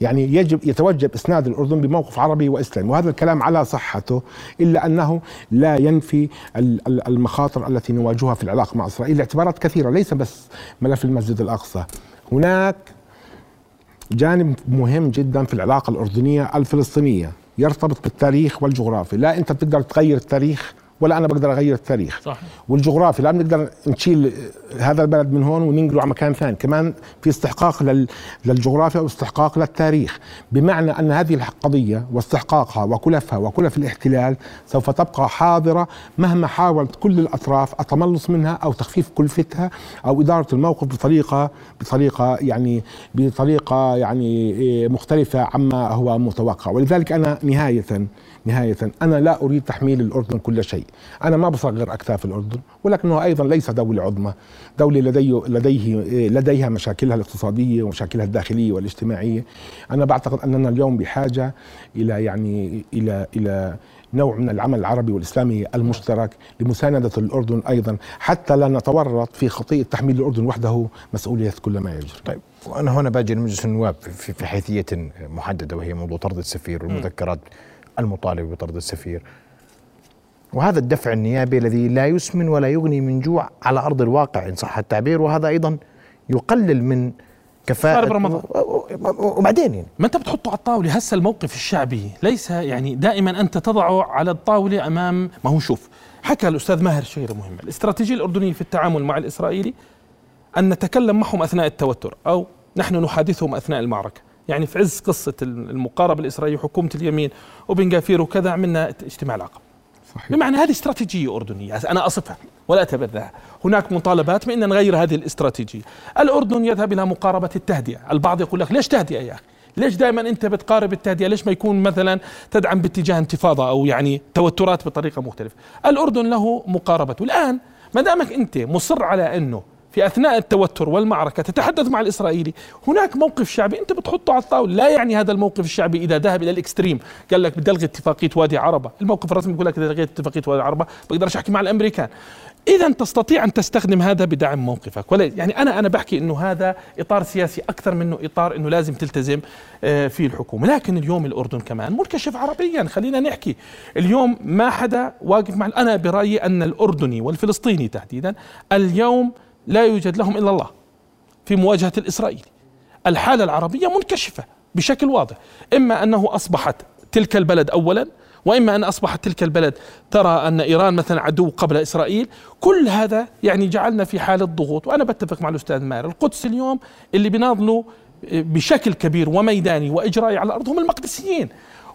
يعني يجب يتوجب إسناد الأردن بموقف عربي وإسلامي، وهذا الكلام على صحته إلا أنه لا ينفي المخاطر التي نواجهها في العلاقه مع إسرائيل لاعتبارات كثيرة ليس بس ملف المسجد الأقصى. هناك جانب مهم جدا في العلاقة الأردنية الفلسطينية يرتبط بالتاريخ والجغرافيا، لا أنت بتقدر تغير التاريخ ولا أنا بقدر أغير التاريخ. صح. والجغرافيا لا بنقدر نشيل هذا البلد من هون وننقله على مكان ثاني. كمان في استحقاق للجغرافيا واستحقاق للتاريخ. بمعنى أن هذه القضية واستحقاقها وكلفها وكلف الاحتلال سوف تبقى حاضرة مهما حاولت كل الأطراف التملص منها أو تخفيف كلفتها أو إدارة الموقف بطريقة بطريقة يعني بطريقة يعني إيه، مختلفة عما هو متوقع. ولذلك أنا نهاية نهاية. أنا لا أريد تحميل الأردن كل شيء. أنا ما بصغر أكتاف الأردن ولكنه أيضا ليس دولة عظمى. دولة لديه, لديه لديها مشاكلها الاقتصادية ومشاكلها الداخلية والاجتماعية. أنا بعتقد أننا اليوم بحاجة إلى يعني إلى إلى نوع من العمل العربي والإسلامي المشترك لمساندة الأردن أيضا. حتى لا نتورط في خطيئة تحميل الأردن وحده مسؤولية كل ما يجري. طيب وأنا هنا باجي لمجلس النواب في, حيثية محددة وهي موضوع طرد السفير والمذكرات. المطالبة بطرد السفير. وهذا الدفع النيابي الذي لا يسمن ولا يغني من جوع على أرض الواقع إن صح التعبير وهذا أيضا يقلل من كفاءة رمضان. وبعدين يعني. ما أنت بتحطه على الطاولة؟ هسه الموقف الشعبي ليس يعني دائما أنت تضعه على الطاولة أمام ما هو شوف حكى الأستاذ ماهر شيره مهمه الاستراتيجيه الاردنيه في التعامل مع الإسرائيلي أن نتكلم معهم أثناء التوتر أو نحن نحادثهم أثناء المعركة. يعني في عز قصة المقاربة الإسرائيلية وحكومة اليمين وبن غافير وكذا عملنا اجتماع العقب صحيح. بمعنى هذه استراتيجية أردنية أنا أصفها ولا أتبناها هناك مطالبات بأن نغير هذه الاستراتيجية. الأردن يذهب إلى مقاربة التهدئة. البعض يقول لك ليش تهدئة يا أخي؟ ليش دائما أنت بتقارب التهدئة؟ ليش ما يكون مثلا تدعم باتجاه انتفاضة أو يعني توترات بطريقة مختلفة؟ الأردن له مقاربته. الآن ما دامك أنت مصر على أنه في أثناء التوتر والمعركة تتحدث مع الإسرائيلي. هناك موقف شعبي أنت بتحطه على الطاولة. لا يعني هذا الموقف الشعبي إذا ذهب إلى الإكستريم. قال لك بدي ألغي اتفاقية وادي عربة. الموقف الرسمي بيقول لك اذا لغيت اتفاقية وادي عربة. بقدرش احكي مع الأمريكان. اذا تستطيع أن تستخدم هذا بدعم موقفك. ولا يعني أنا أنا بحكي إنه هذا إطار سياسي أكثر منه إطار إنه لازم تلتزم آه، فيه الحكومة. لكن اليوم الأردن كمان منكشف عربيا. خلينا نحكي. اليوم ما حدا واقف مع أنا برأيي أن الأردني والفلسطيني تحديدا اليوم لا يوجد لهم إلا الله في مواجهة الإسرائيلي. الحالة العربية منكشفة بشكل واضح. إما أنه أصبحت تلك البلد اولا وإما أن أصبحت تلك البلد. ترى أن إيران مثلا عدو قبل إسرائيل. كل هذا يعني جعلنا في حالة ضغوط. وأنا بتفق مع الأستاذ ماهر. القدس اليوم اللي بيناضلوا بشكل كبير وميداني وإجرائي على الأرض هم المقدسيين.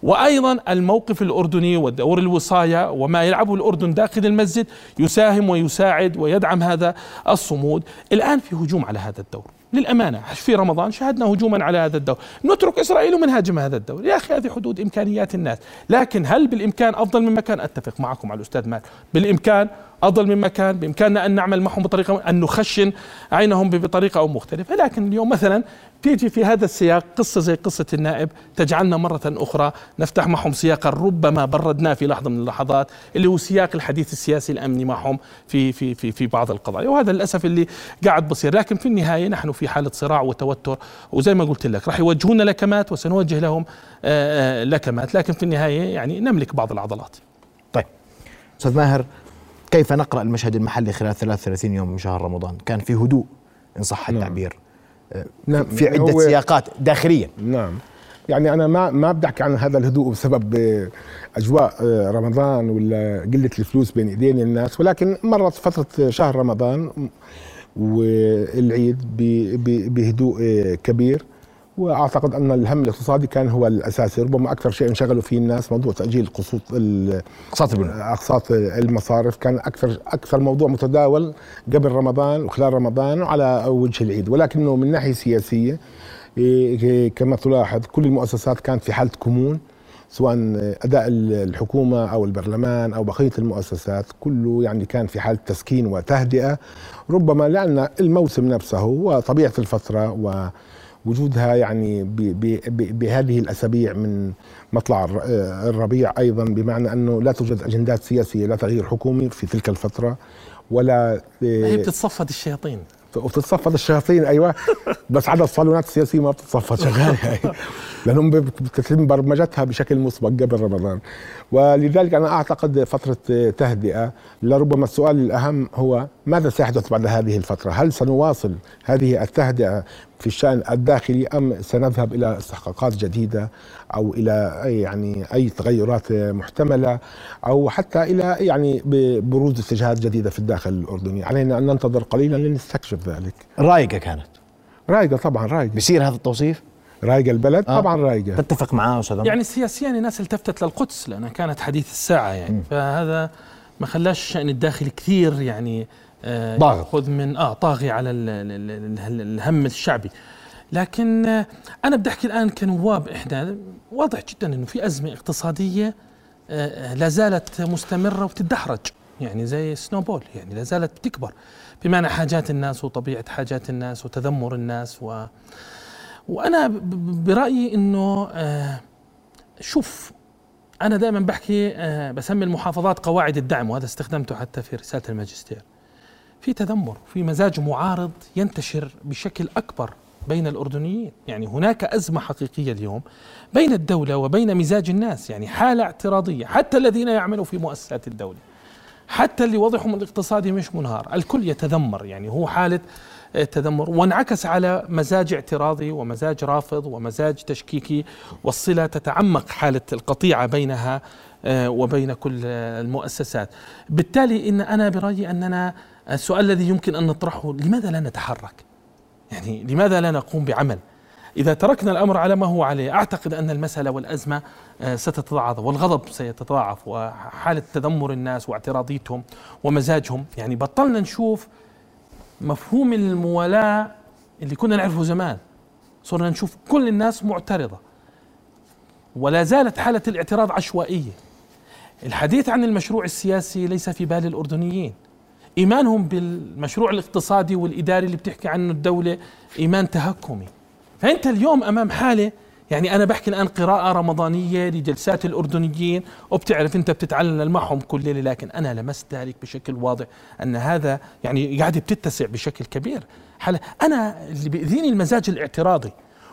وأيضا الموقف الأردني ودور الوصايه وما يلعبه الأردن داخل المسجد يساهم ويساعد ويدعم هذا الصمود. الآن في هجوم على هذا الدور. للأمانة في رمضان شاهدنا هجوما على هذا الدور. نترك إسرائيل ومن هاجم هذا الدور. يا أخي هذه حدود إمكانيات الناس. لكن هل بالإمكان أفضل مما كان؟ أتفق معكم على الأستاذ مال. بالإمكان أفضل مما كان بإمكاننا أن نعمل معهم بطريقة أن نخشن عينهم بطريقة أو مختلفة. لكن اليوم مثلا تيجي في هذا السياق قصة زي قصة النائب تجعلنا مرة أخرى نفتح معهم سياقا ربما بردناه في لحظة من اللحظات اللي هو سياق الحديث السياسي الأمني معهم في في في في بعض القضايا. وهذا للأسف اللي قاعد بصير. لكن في النهاية نحن في حالة صراع وتوتر وزي ما قلت لك راح يوجهونا لكمات وسنوجه لهم آه، آه، لكمات. لكن في النهاية يعني نملك بعض العضلات. طيب. أستاذ ماهر كيف نقرأ المشهد المحلي خلال 33 يوم من شهر رمضان؟ كان في هدوء إن صح نعم. التعبير. نعم في عدة سياقات داخليا. نعم. يعني أنا ما ما بدي احكي عن هذا الهدوء بسبب أجواء رمضان ولا قلة الفلوس بين إيدين الناس. ولكن مرت فترة شهر رمضان والعيد بهدوء كبير. وأعتقد أن الهم الاقتصادي كان هو الأساسي ربما أكثر شيء انشغلوا فيه الناس موضوع تأجيل قسط اقساط اقساط المصارف. كان أكثر أكثر موضوع متداول قبل رمضان وخلال رمضان وعلى وجه العيد. ولكنه من ناحية سياسية إيه، كما تلاحظ كل المؤسسات كانت في حالة كمون سواء أداء الحكومة أو البرلمان أو بقية المؤسسات كله يعني كان في حالة تسكين وتهدئة. ربما لأن الموسم نفسه وطبيعه الفترة ووجودها يعني بهذه الأسابيع من مطلع الربيع أيضا بمعنى أنه لا توجد أجندات سياسية لا تغيير حكومي في تلك الفترة ولا هي بتتصفد الشياطين. وبتتصفد الشياطين أيوه. بس عدد الصالونات السياسية ما بتتصفد شغالة لأنهم بتتم برمجتها بشكل مسبق قبل رمضان. ولذلك أنا أعتقد فترة تهدئة لربما السؤال الأهم هو ماذا سيحدث بعد هذه الفترة؟ هل سنواصل هذه التهدئة في الشأن الداخلي أم سنذهب إلى استحقاقات جديدة أو إلى أي يعني أي تغيرات محتملة أو حتى إلى يعني بروز اتجاهات جديدة في الداخل الأردني، علينا أن ننتظر قليلا لنستكشف ذلك. رايقة كانت رايقة طبعا رايقة بصير هذا التوصيف؟ رايقة البلد آه. طبعا رايقة تتفق معاه أستاذ يعني سياسيا الناس التفتت للقدس لانها كانت حديث الساعة يعني م. فهذا ما خلاش الشأن الداخلي كثير يعني ضاغط يأخذ من آه طاغي على الهم الشعبي. لكن آه أنا بدي أحكي الآن كنواب إحنا واضح جدا إنه في أزمة اقتصادية آه لا زالت مستمرة وتتدحرج يعني زي سنوبول يعني لا زالت بتكبر. بمعنى حاجات الناس وطبيعة حاجات الناس وتذمر الناس و وأنا برأيي إنه آه شوف أنا دائما بحكي آه بسمي المحافظات قواعد الدعم وهذا استخدمته حتى في رسالة الماجستير. في تذمر في مزاج معارض ينتشر بشكل أكبر بين الأردنيين. يعني هناك أزمة حقيقية اليوم بين الدولة وبين مزاج الناس يعني حالة اعتراضية. حتى الذين يعملوا في مؤسسات الدولة حتى اللي وضعهم الاقتصادي مش منهار الكل يتذمر. يعني هو حالة تذمر. وانعكس على مزاج اعتراضي ومزاج رافض ومزاج تشكيكي والصلة تتعمق حالة القطيعة بينها آه، وبين كل المؤسسات. بالتالي إن أنا برأيي أننا السؤال الذي يمكن أن نطرحه لماذا لا نتحرك؟ يعني لماذا لا نقوم بعمل؟ إذا تركنا الأمر على ما هو عليه أعتقد أن المسألة والأزمة آه، ستتضاعف والغضب سيتضاعف وحالة تذمر الناس واعتراضيتهم ومزاجهم. يعني بطلنا نشوف مفهوم الموالاة اللي كنا نعرفه زمان. صرنا نشوف كل الناس معترضة. ولا زالت حالة الاعتراض عشوائية. الحديث عن المشروع السياسي ليس في بال الأردنيين. إيمانهم بالمشروع الاقتصادي والإداري اللي بتحكي عنه الدولة إيمان تهكمي. فأنت اليوم أمام حالة يعني أنا بحكي الآن قراءة رمضانية لجلسات الأردنيين وبتعرف أنت بتتعلم معهم كل ليلة لكن أنا لمست ذلك بشكل واضح أن هذا يعني قاعدة بتتسع بشكل كبير. أنا اللي بيأذيني المزاج الاعتراضي.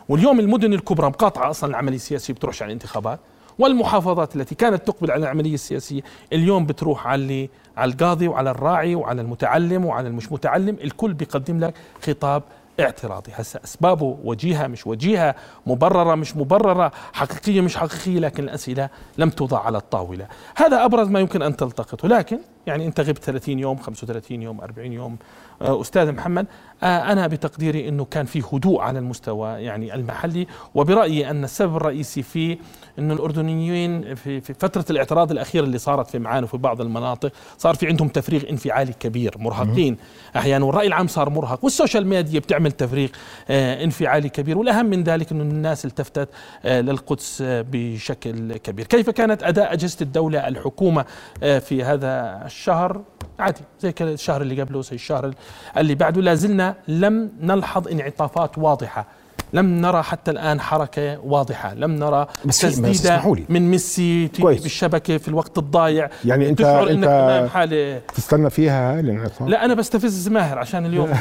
واليوم المدن الكبرى مقاطعة أصلا العملية السياسيه بتروحش على الانتخابات. والمحافظات التي كانت تقبل على العملية السياسية. اليوم بتروح على على القاضي وعلى الراعي وعلى المتعلم وعلى المش متعلم الكل بيقدم لك خطاب اعتراضي. هسه اسبابه وجيهة مش وجيهة مبررة مش مبررة حقيقية مش حقيقية لكن الأسئلة لم توضع على الطاولة. هذا أبرز ما يمكن أن تلتقطه. لكن يعني انت غبت 30 يوم 35 يوم 40 يوم. آه، أستاذ محمد آه، أنا بتقديري إنه كان في هدوء على المستوى يعني المحلي وبرأيي أن السبب الرئيسي فيه إنه الأردنيين في في فترة الاعتراض الاخيره اللي صارت في معان وفي بعض المناطق صار في عندهم تفريغ انفعالي كبير مرهقين. أحيانا والرأي العام صار مرهق وال social media بتعمل تفريغ آه، انفعالي كبير والأهم من ذلك إنه الناس التفتت للقدس بشكل كبير. كيف كانت أداء أجهزة الدولة الحكومة في هذا الشهر عادي زي الشهر اللي قبله زي الشهر اللي بعده. لا زلنا لم نلحظ انعطافات واضحة. لم نرى حتى الآن حركة واضحة. لم نرى بس تسديدة من ميسي بالشبكة في الوقت الضايع. يعني أنت تشعر إنك أمام حاله تستنى فيها الانعطاف لا أنا بستفز ماهر عشان اليوم.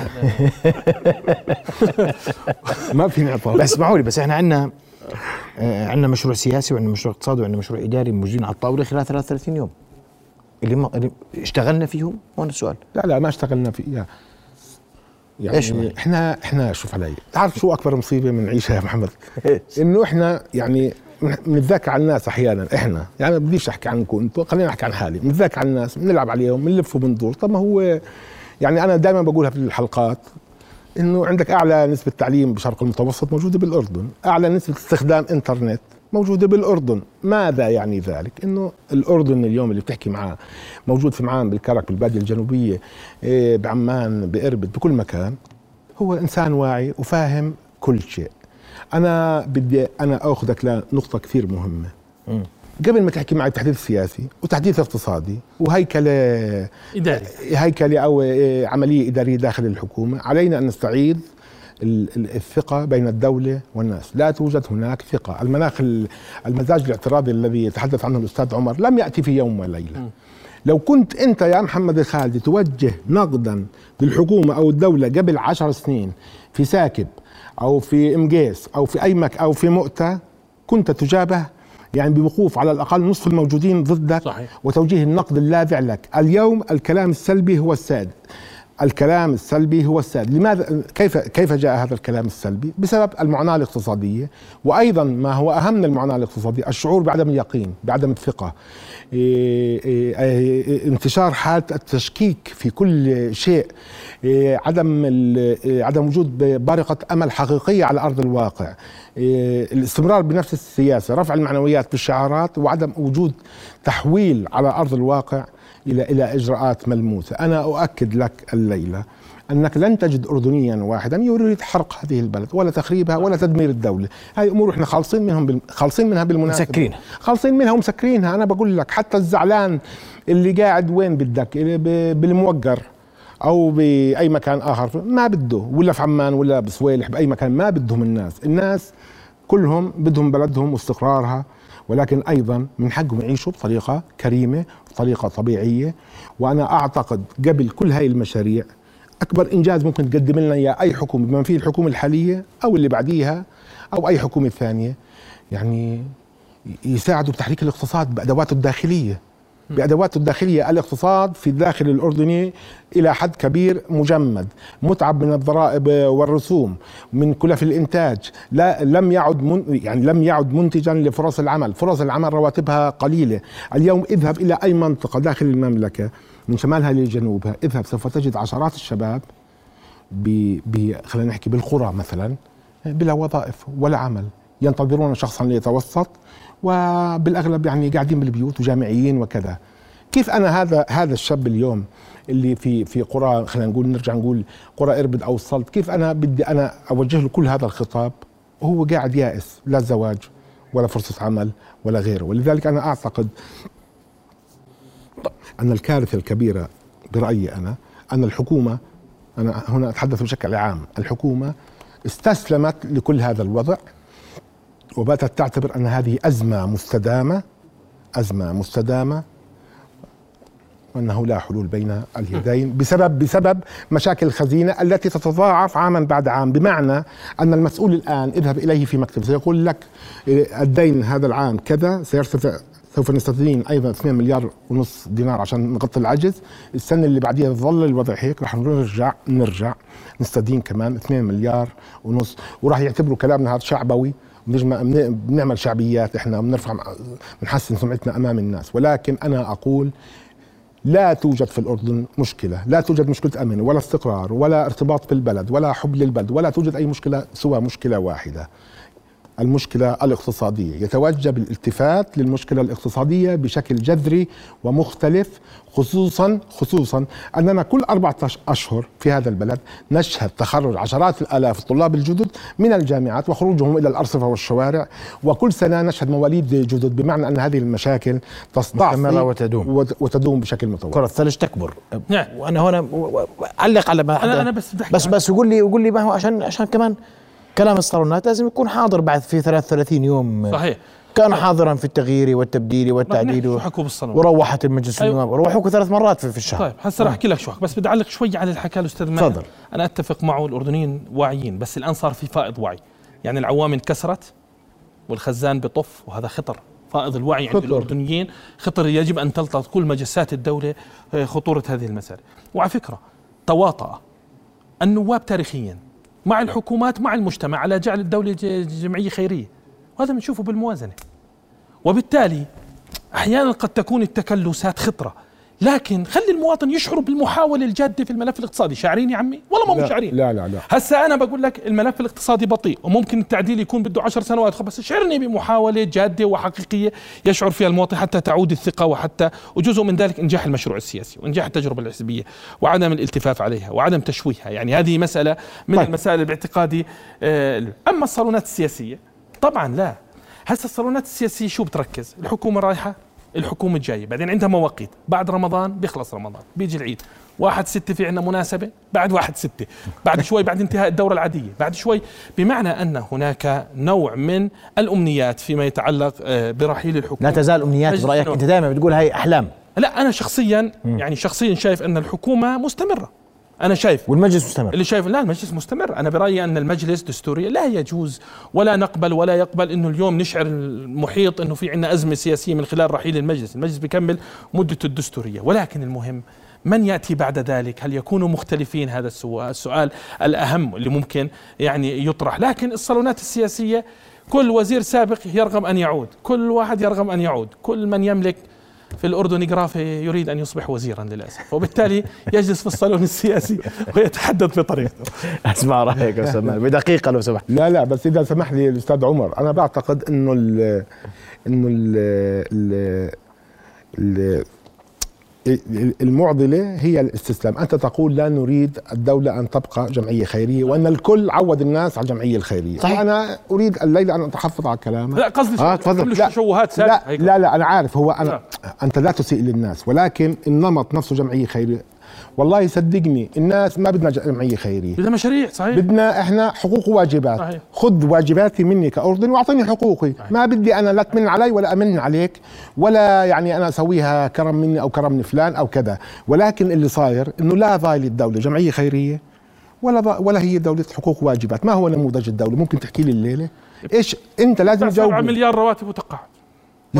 ما في انعطاف. بس اسمحوا لي بس إحنا عندنا آه، عندنا مشروع سياسي وعندنا مشروع اقتصادي وعندنا مشروع إداري موجودين على الطاولة خلال 33 يوم. اللي, ما اللي اشتغلنا فيهم؟ هون السؤال. لا لا ما اشتغلنا فيها يعني إيش إحنا إحنا شوف علي. تعرف شو أكبر مصيبة بنعيشها يا محمد؟ إنه إحنا يعني بنتذاكر على الناس أحيانا إحنا. يعني بديش أحكي عنكم أنتم خلينا احكي عن حالي. بنتذاكر على الناس بنلعب عليهم بنلف وبندور طب ما هو يعني أنا دائما بقولها في الحلقات إنه عندك أعلى نسبة تعليم بالشرق المتوسط موجودة بالأردن أعلى نسبة استخدام إنترنت. موجودة بالأردن. ماذا يعني ذلك؟ أنه الأردن اليوم اللي بتحكي معاه موجود في معان بالكرك بالبادية الجنوبية إيه، بعمان بإربد بكل مكان هو إنسان واعي وفاهم كل شيء. أنا بدي أنا أخذك لنقطة كثير مهمة. قبل ما تحكي معي تحديث سياسي وتحديث اقتصادي وهيكلة إداري. هيكلة أو آه، عملية إدارية داخل الحكومة علينا أن نستعيد الثقة بين الدولة والناس. لا توجد هناك ثقة. المناخ ال- المزاج الاعتراضي الذي يتحدث عنه الأستاذ عمر لم يأتي في يوم وليلة لو كنت أنت يا محمد الخالدي توجه نقدا للحكومة أو الدولة قبل عشر سنين في ساكب أو في إمقيس أو في أي مك أو في مؤتة كنت تجابه؟ يعني بوقوف على الأقل نصف الموجودين ضدك صحيح. وتوجيه النقد اللاذع لك. اليوم الكلام السلبي هو السائد. الكلام السلبي هو السائد. لماذا كيف كيف جاء هذا الكلام السلبي؟ بسبب المعاناة الاقتصادية وأيضا ما هو أهم من المعاناة الاقتصادية الشعور بعدم اليقين بعدم الثقة. إيه إيه انتشار حالة التشكيك في كل شيء. إيه عدم عدم وجود بارقة أمل حقيقية على أرض الواقع. الاستمرار بنفس السياسة رفع المعنويات بالشعارات وعدم وجود تحويل على أرض الواقع. إلى إلى إجراءات ملموسة، أنا أؤكد لك الليلة أنك لن تجد اردنيا واحدا يريد حرق هذه البلد ولا تخريبها ولا تدمير الدولة، هاي أمور إحنا خالصين منهم بال... خالصين منها بالمناسبة. مسكرينها. خالصين منها ومسكرينها، أنا بقول لك حتى الزعلان اللي قاعد وين بدك. بالموقر أو بأي مكان آخر. ما بده. ولا في عمان ولا بصويلح بأي مكان. ما بدهم الناس، الناس كلهم بدهم بلدهم واستقرارها. ولكن أيضا من حقهم يعيشوا بطريقة كريمة بطريقة طبيعية. وأنا أعتقد قبل كل هاي المشاريع أكبر إنجاز ممكن تقدم لنا إياه أي حكومة بما فيه الحكومة الحالية أو اللي بعديها أو أي حكومة ثانية. يعني يساعدوا بتحريك الاقتصاد بادواته الداخلية. بادواته الداخلية الاقتصاد في الداخل الأردني إلى حد كبير مجمد. متعب من الضرائب والرسوم من كلف الإنتاج. لا لم يعد من يعني لم يعد منتجا لفرص العمل. فرص العمل رواتبها قليلة. اليوم اذهب إلى أي منطقة داخل المملكة؟ من شمالها لجنوبها. اذهب سوف تجد عشرات الشباب ب ب خلينا نحكي بالقرى مثلا بلا وظائف ولا عمل ينتظرون شخصا ليتوسط. وبالأغلب يعني قاعدين بالبيوت وجامعيين وكذا. كيف أنا هذا هذا الشاب اليوم اللي في في قرى خلينا نقول نرجع نقول قرى إربد أو السلط كيف أنا بدي أنا أوجه له كل هذا الخطاب؟ وهو قاعد يائس لا زواج ولا فرصة عمل ولا غيره. ولذلك أنا أعتقد أن الكارثة الكبيرة برأيي أنا أن الحكومة أنا هنا أتحدث بشكل عام الحكومة استسلمت لكل هذا الوضع. وباتت تعتبر أن هذه أزمة مستدامة أزمة مستدامة وأنه لا حلول بين اليدين بسبب بسبب مشاكل الخزينة التي تتضاعف عاما بعد عام. بمعنى أن المسؤول الآن اذهب إليه في مكتب سيقول لك الدين هذا العام كذا سيرتفع سوف نستدين أيضا 2 مليار ونص دينار عشان نغطي العجز. السنة اللي بعديها ظل الوضع هيك رح نرجع نرجع نستدين كمان 2 مليار ونص. وراح يعتبروا كلامنا هذا شعبوي. بنجمع بن- بنعمل شعبيات إحنا بنرفع بنحسن سمعتنا أمام الناس. ولكن أنا أقول لا توجد في الأردن مشكلة لا توجد مشكلة أمن ولا استقرار ولا ارتباط في البلد ولا حب للبلد ولا توجد أي مشكلة سوى مشكلة واحدة. المشكلة الاقتصادية يتوجب الالتفات للمشكلة الاقتصادية بشكل جذري ومختلف خصوصا خصوصا أننا كل أربعة أشهر في هذا البلد نشهد تخرج عشرات الآلاف الطلاب الجدد من الجامعات وخروجهم إلى الأرصفة والشوارع وكل سنة نشهد مواليد جدد بمعنى أن هذه المشاكل تستعصي مستمرة وتدوم. وت- وتدوم بشكل متواصل كرة الثلج تكبر نعم. وأنا هنا و- و- علق على ما أنا- أنا بس بس بس وقول لي وقول لي ما هو عشان عشان كمان كلام الصالونات لازم يكون حاضر بعد في 33 يوم. صحيح. كان حاضرا في التغيير والتبديل والتعديل و- حكوا بالصالون وروحت المجلس أيوة. النواب. روحوك ثلاث مرات في, في الشهر. طيب هسه راح أحكي لك شو بس بدي أعلق شوي على اللي حكاه الأستاذ ماهر. تفضل. أنا أتفق معه الأردنيين واعيين بس الآن صار في فائض وعي. يعني العوام انكسرت والخزان بطف وهذا خطر. فائض الوعي عند خطر. الأردنيين. خطر يجب أن تلتقط كل مجسات الدولة آه، خطورة هذه المسألة. وعلى فكرة تواطأ النواب تاريخيا. مع الحكومات مع المجتمع على جعل الدولة ج- جمعية خيرية. وهذا بنشوفه بالموازنة. وبالتالي أحيانا قد تكون التكلسات خطرة. لكن خلي المواطن يشعر بالمحاولة الجادة في الملف الاقتصادي. شاعرين يا عمي؟ والله ما مو لا شاعرين. لا لا لا. هسا أنا بقول لك الملف الاقتصادي بطيء وممكن التعديل يكون بده عشر سنوات. بس شعرني بمحاولة جادة وحقيقية يشعر فيها المواطن حتى تعود الثقة وحتى وجزء من ذلك إنجاح المشروع السياسي وإنجاح التجربة الحزبية وعدم الالتفاف عليها وعدم تشويهها. يعني هذه مسألة من طيب. المسائل باعتقادي آه، أما الصالونات السياسية طبعا لا. هسه الصالونات السياسية شو بتركز؟ الحكومة رايحة الحكومة جاية بعدين عندها مواقيت. بعد رمضان بيخلص رمضان. بيجي العيد. واحد ستة في عندنا مناسبة بعد واحد ستة. بعد شوي بعد انتهاء الدورة العادية. بعد شوي. بمعنى أن هناك نوع من الأمنيات فيما يتعلق آه، برحيل الحكومة. لا تزال برأيك. النواب. أنت دائما بتقول هاي أحلام. لا أنا شخصيا يعني شخصيا شايف أن الحكومة مستمرة. أنا شايف. والمجلس مستمر. اللي شايف لا المجلس مستمر. أنا برأيي أن المجلس دستوريا لا يجوز ولا نقبل ولا يقبل إنه اليوم نشعر المحيط إنه في عندنا أزمة سياسية من خلال رحيل المجلس. المجلس بيكمل مدته الدستورية. ولكن المهم من يأتي بعد ذلك؟ هل يكونوا مختلفين؟ هذا السؤال السؤال الأهم اللي ممكن يعني يطرح. لكن الصالونات السياسية كل وزير سابق يرغم أن يعود. كل واحد يرغم أن يعود. كل من يملك في الأردن جرافي يريد أن يصبح وزيرا للأسف وبالتالي يجلس في الصالون السياسي ويتحدث بطريقته. يا أستاذ ماهر بدقيقة لو سمحت. لا لا بس إذا سمح لي الاستاذ عمر أنا بعتقد إنه ال إنه ال ال ال المعضلة هي الاستسلام أنت تقول لا نريد الدولة أن تبقى جمعية خيرية وأن الكل عود الناس على الجمعية الخيرية صحيح. أنا أريد الليلة أن أتحفظ على كلامك لا قصدي آه تفضل كل لا سابقة لا. لا لا أنا عارف هو أنا نعم. أنت لا تسيء للناس ولكن النمط نفسه جمعية خيرية والله صدقني الناس ما بدنا جمعية خيرية بدها مشاريع صحيح. بدنا إحنا حقوق وواجبات. صحيح. خذ واجباتي مني كاردن واعطيني حقوقي. ما بدي أنا لا تمن علي ولا أمن عليك ولا يعني أنا أسويها كرم مني أو كرم من فلان أو كذا. ولكن اللي صاير إنه لا ظايل الدولة جمعية خيرية ولا ولا هي دولة حقوق وواجبات. ما هو نموذج الدولة؟ ممكن تحكي لي الليلة؟ إيش أنت لازم 7 تجاوب مليار رواتب وتقاعد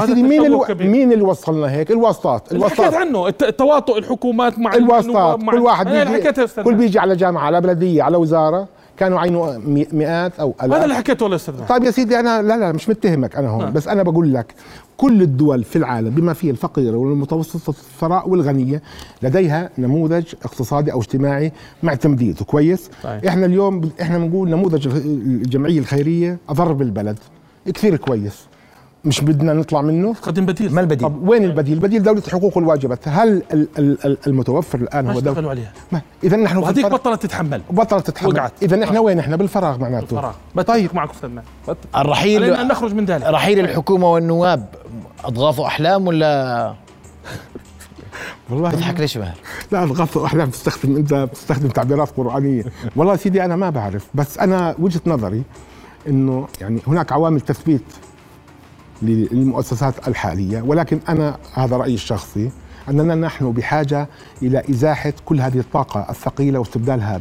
سيدي مين كبير. مين اللي وصلنا هيك الواسطات اللي حكيت الواسطات عنه الت- التواطؤ الحكومات مع الواسطات مع كل واحد بيجي كل. بيجي على جامعة على بلدية على وزارة كانوا عينوا مئات أو ألاف هذا اللي حكيته والله يا أستاذ ماهر. طيب يا سيدي أنا لا لا مش متهمك أنا هون نعم. بس أنا بقول لك كل الدول في العالم بما فيها الفقيره والمتوسطه الثراء والغنية لديها نموذج اقتصادي أو اجتماعي مع تمديده كويس صحيح. إحنا اليوم إحنا بنقول نموذج الجمعية الخيرية اضر بالبلد كثير كويس مش بدنا نطلع منه؟ قدم بديل. ما البديل؟ طب وين البديل؟ البديل دولة الحقوق والواجبات، هل ال- ال- ال- المتوفر الآن ما هو دولة اشتغلوا عليها؟ إذا نحن في وهذيك الفراغ بطلت تتحمل. بطلت تتحمل. وقعت. إذا نحن وين؟ إحنا بالفراغ معناته. فراغ طيب. معك أستاذ ماهر الرحيل علينا ان نخرج من ذلك. رحيل الحكومة والنواب اضغاث أحلام ولا والله تضحك ليش ماهر؟ لا الغث أحلام. بتستخدم أنت بتستخدم تعبيرات قرآنية. والله سيدي أنا ما بعرف. بس أنا وجهة نظري إنه يعني هناك عوامل تثبيت للمؤسسات الحالية. ولكن أنا هذا رأيي الشخصي أننا نحن بحاجة إلى إزاحة كل هذه الطاقة الثقيلة واستبدالها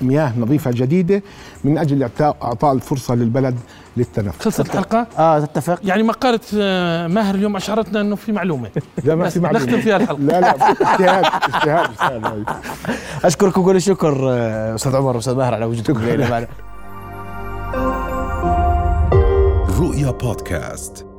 بمياه نظيفة جديدة من أجل اعطاء إعطاء الفرصة للبلد للتنفس. خلصت الحلقة؟ آه تتفق. يعني مقالة آه، ماهر اليوم أشعرتنا أنه في معلومة. لا ما في معلومة. نختم فيها الحلقة. لا لا اجتهاد اجتهاد أشكركم كل الشكر آه، أستاذ عمر واستاذ ماهر على وجودكم معنا. رؤيا بودكاست.